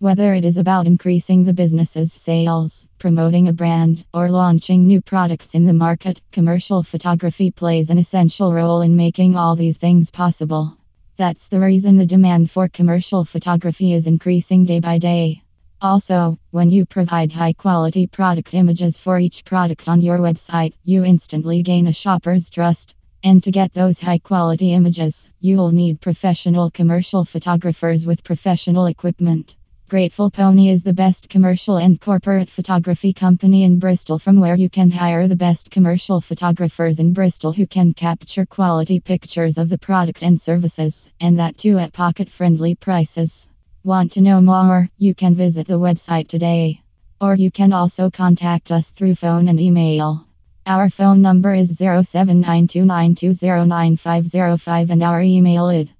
Whether it is about increasing the business's sales, promoting a brand, or launching new products in the market, commercial photography plays an essential role in making all these things possible. That's the reason the demand for commercial photography is increasing day by day. Also, when you provide high quality product images for each product on your website, you instantly gain a shopper's trust. And to get those high quality images, you'll need professional commercial photographers with professional equipment. Grateful Pony is the best commercial and corporate photography company in Bristol, from where you can hire the best commercial photographers in Bristol who can capture quality pictures of the product and services, and that too at pocket friendly prices. Want to know more? You can visit the website today. Or you can also contact us through phone and email. Our phone number is 079292090505 and our email is